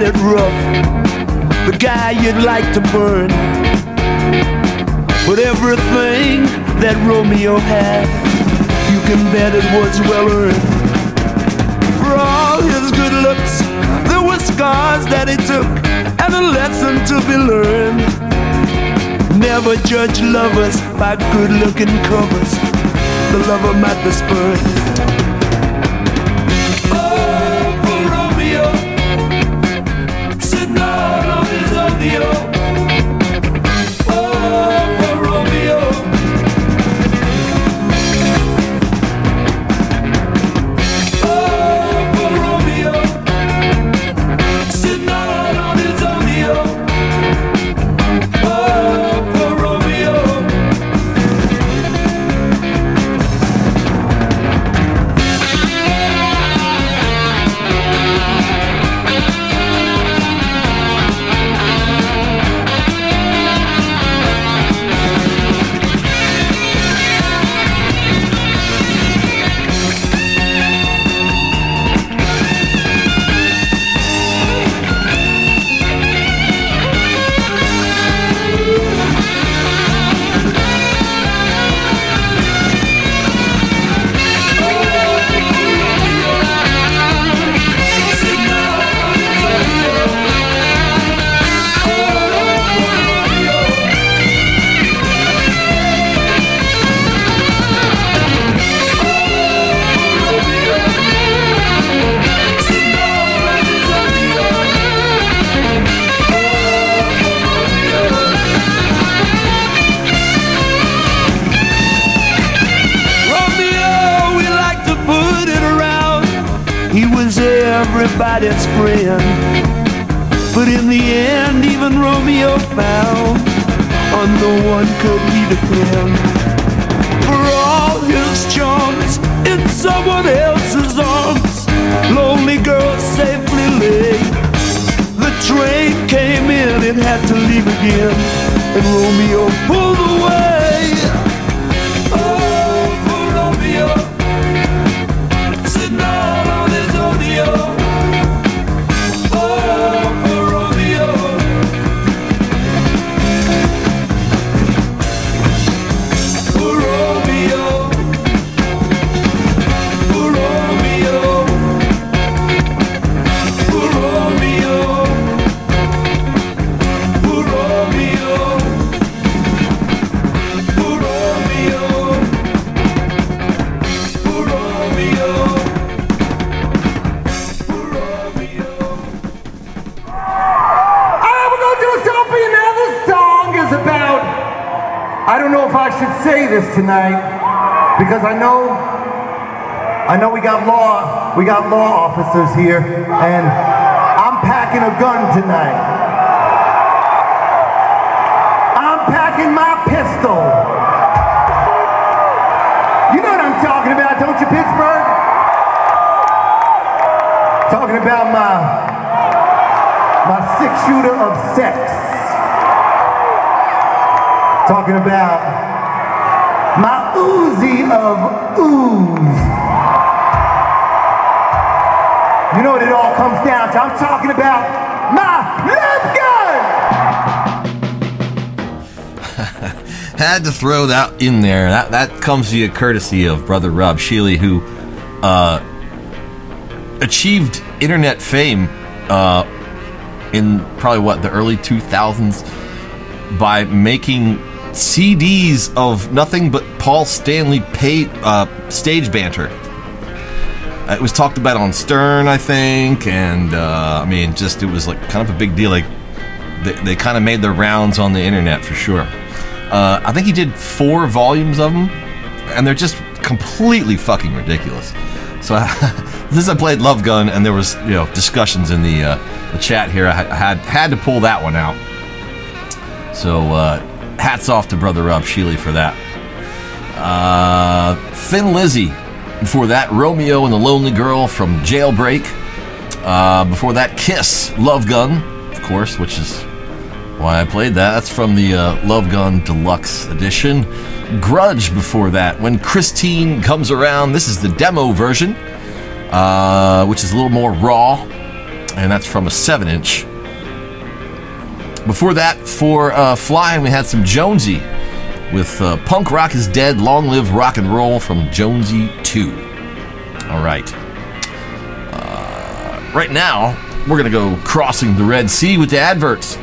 S17: find it rough. The guy you'd like to burn. But everything that Romeo had, you can bet it was well earned. For all his good looks, there were scars that he took, and a lesson to be learned. Never judge lovers by good looking covers. The lover might be spurned.
S18: My six shooter of sex. Talking about my Uzi of ooze. You know what it all comes down to? I'm talking about my love gun!
S5: Had to throw that in there. That that comes via courtesy of brother Rob Sheely, who uh, achieved internet fame uh, in probably what the early 2000s by making CDs of nothing but Paul Stanley pay, uh, stage banter. Uh, It was talked about on Stern, I think, and uh, I mean, just it was like kind of a big deal. Like they, they kind of made their rounds on the internet for sure. Uh, I think he did four volumes of them, and they're just completely fucking ridiculous. So this I played Love Gun, and there was you know discussions in the uh, the chat here. I had had, to pull that one out. So uh, hats off to brother Rob Sheely for that. Uh, Thin Lizzy. Before that, Romeo and the Lonely Girl from Jailbreak. Uh, before that, Kiss, Love Gun, of course, which is why I played that. That's from the uh, Love Gun Deluxe Edition. Grudge before that. When Christine comes around, this is the demo version, uh, which is a little more raw, and that's from a 7 inch. Before that, for uh, Flying, we had some Jonesy
S16: with uh, Punk Rock is Dead, Long Live Rock and Roll from Jonesy 2. All right. Uh, right now, we're going to go crossing the Red Sea with the adverts.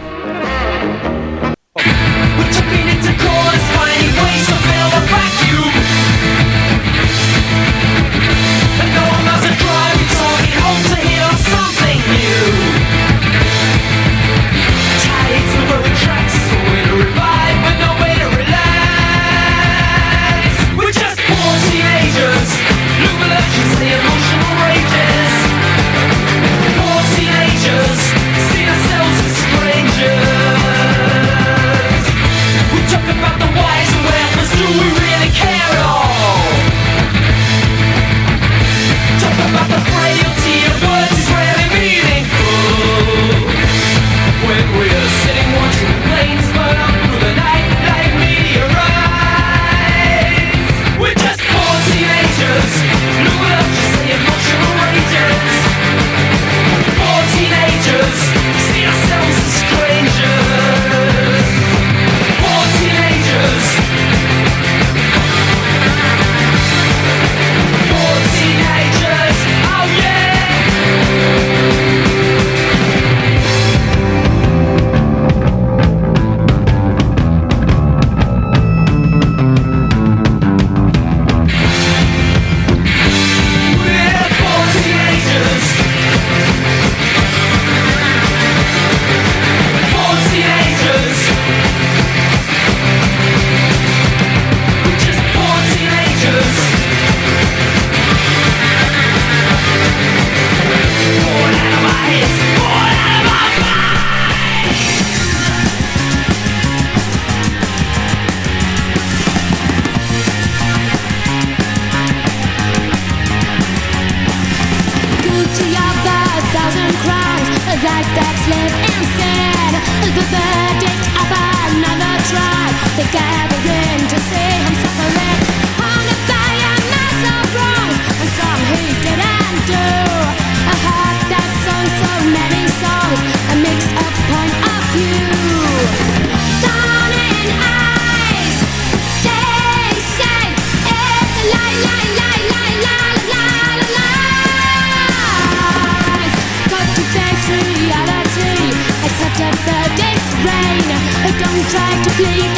S19: tried to
S5: play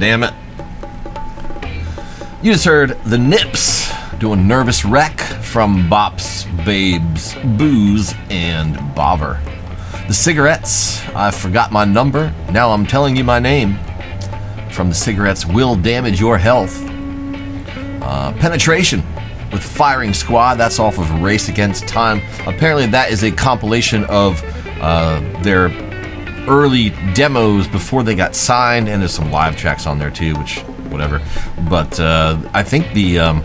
S5: damn it. You just heard the Nips doing Nervous Wreck from Bops, Babes, Booze, and Bovver. The Cigarettes, I forgot my number. Now I'm telling you my name. From the Cigarettes Will Damage Your Health. Uh, Penetration with Firing Squad. That's off of Race Against Time. Apparently, that is a compilation of uh, their early demos before they got signed, and there's some live tracks on there too, which whatever. But uh, I think the um,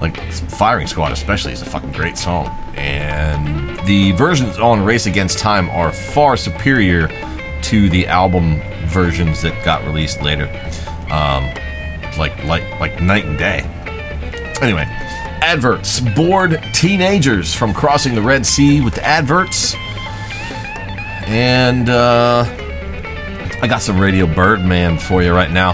S5: like Firing Squad especially is a fucking great song, and the versions on Race Against Time are far superior to the album versions that got released later. Um, like like like night and day. Anyway, adverts. Bored teenagers from crossing the Red Sea with adverts. And uh, I got some Radio Birdman for you right now.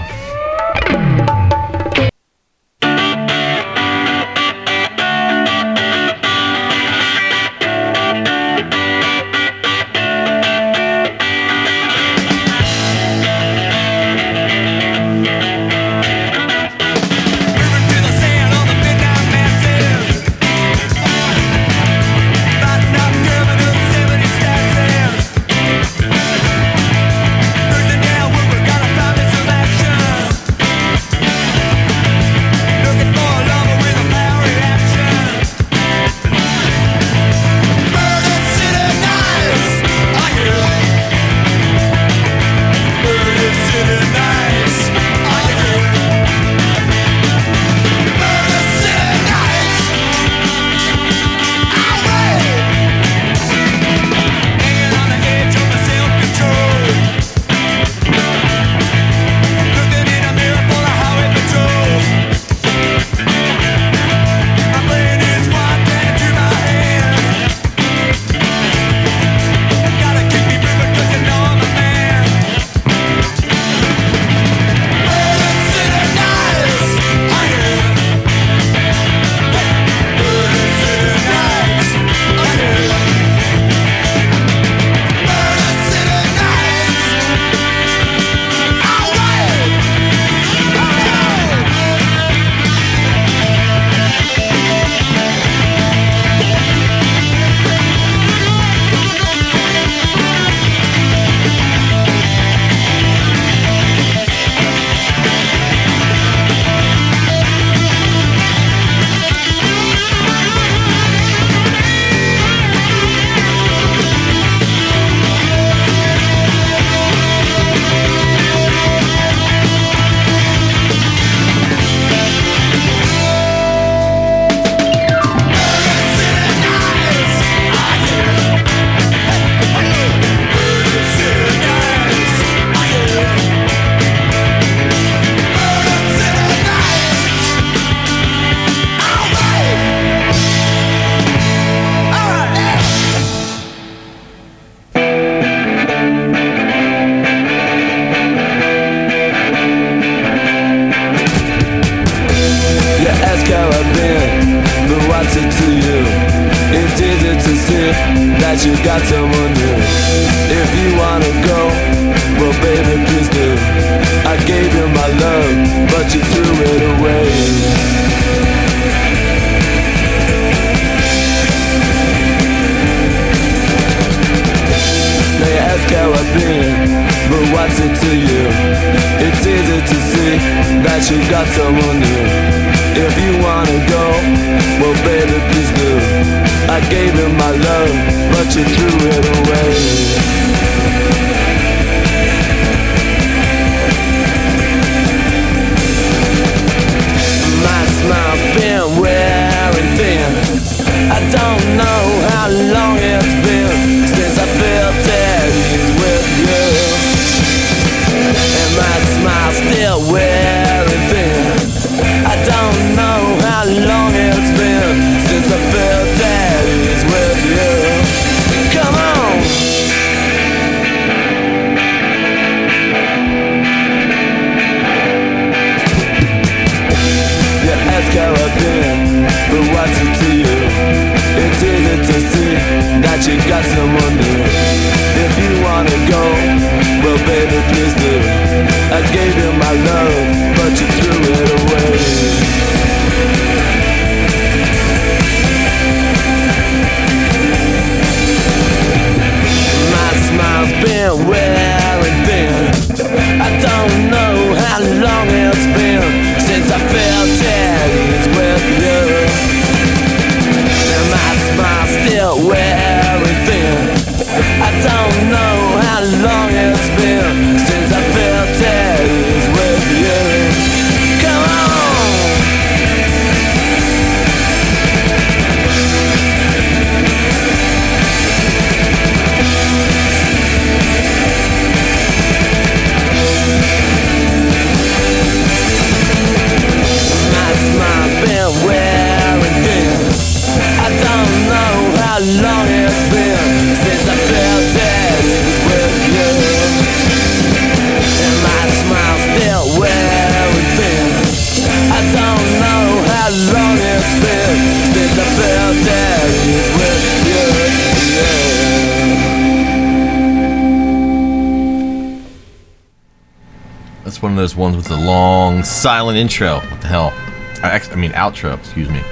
S5: One of those ones with the long, silent intro. What the hell? Uh, ex- I mean, outro, excuse me.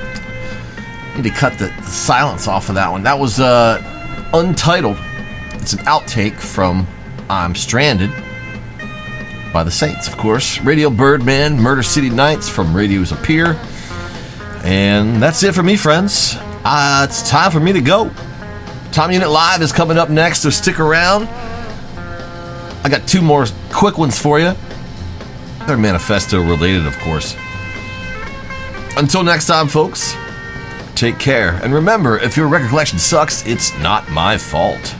S5: Need to cut the, the silence off of that one. That was uh, untitled. It's an outtake from I'm Stranded by the Saints, of course. Radio Birdman, Murder City Nights from Radios Appear. And that's it for me, friends. Uh, it's time for me to go. Time Unit Live is coming up next, so stick around. I got two more quick ones for you. They're manifesto related, of course. Until next time, folks, take care. And remember, if your record collection sucks, it's not my fault.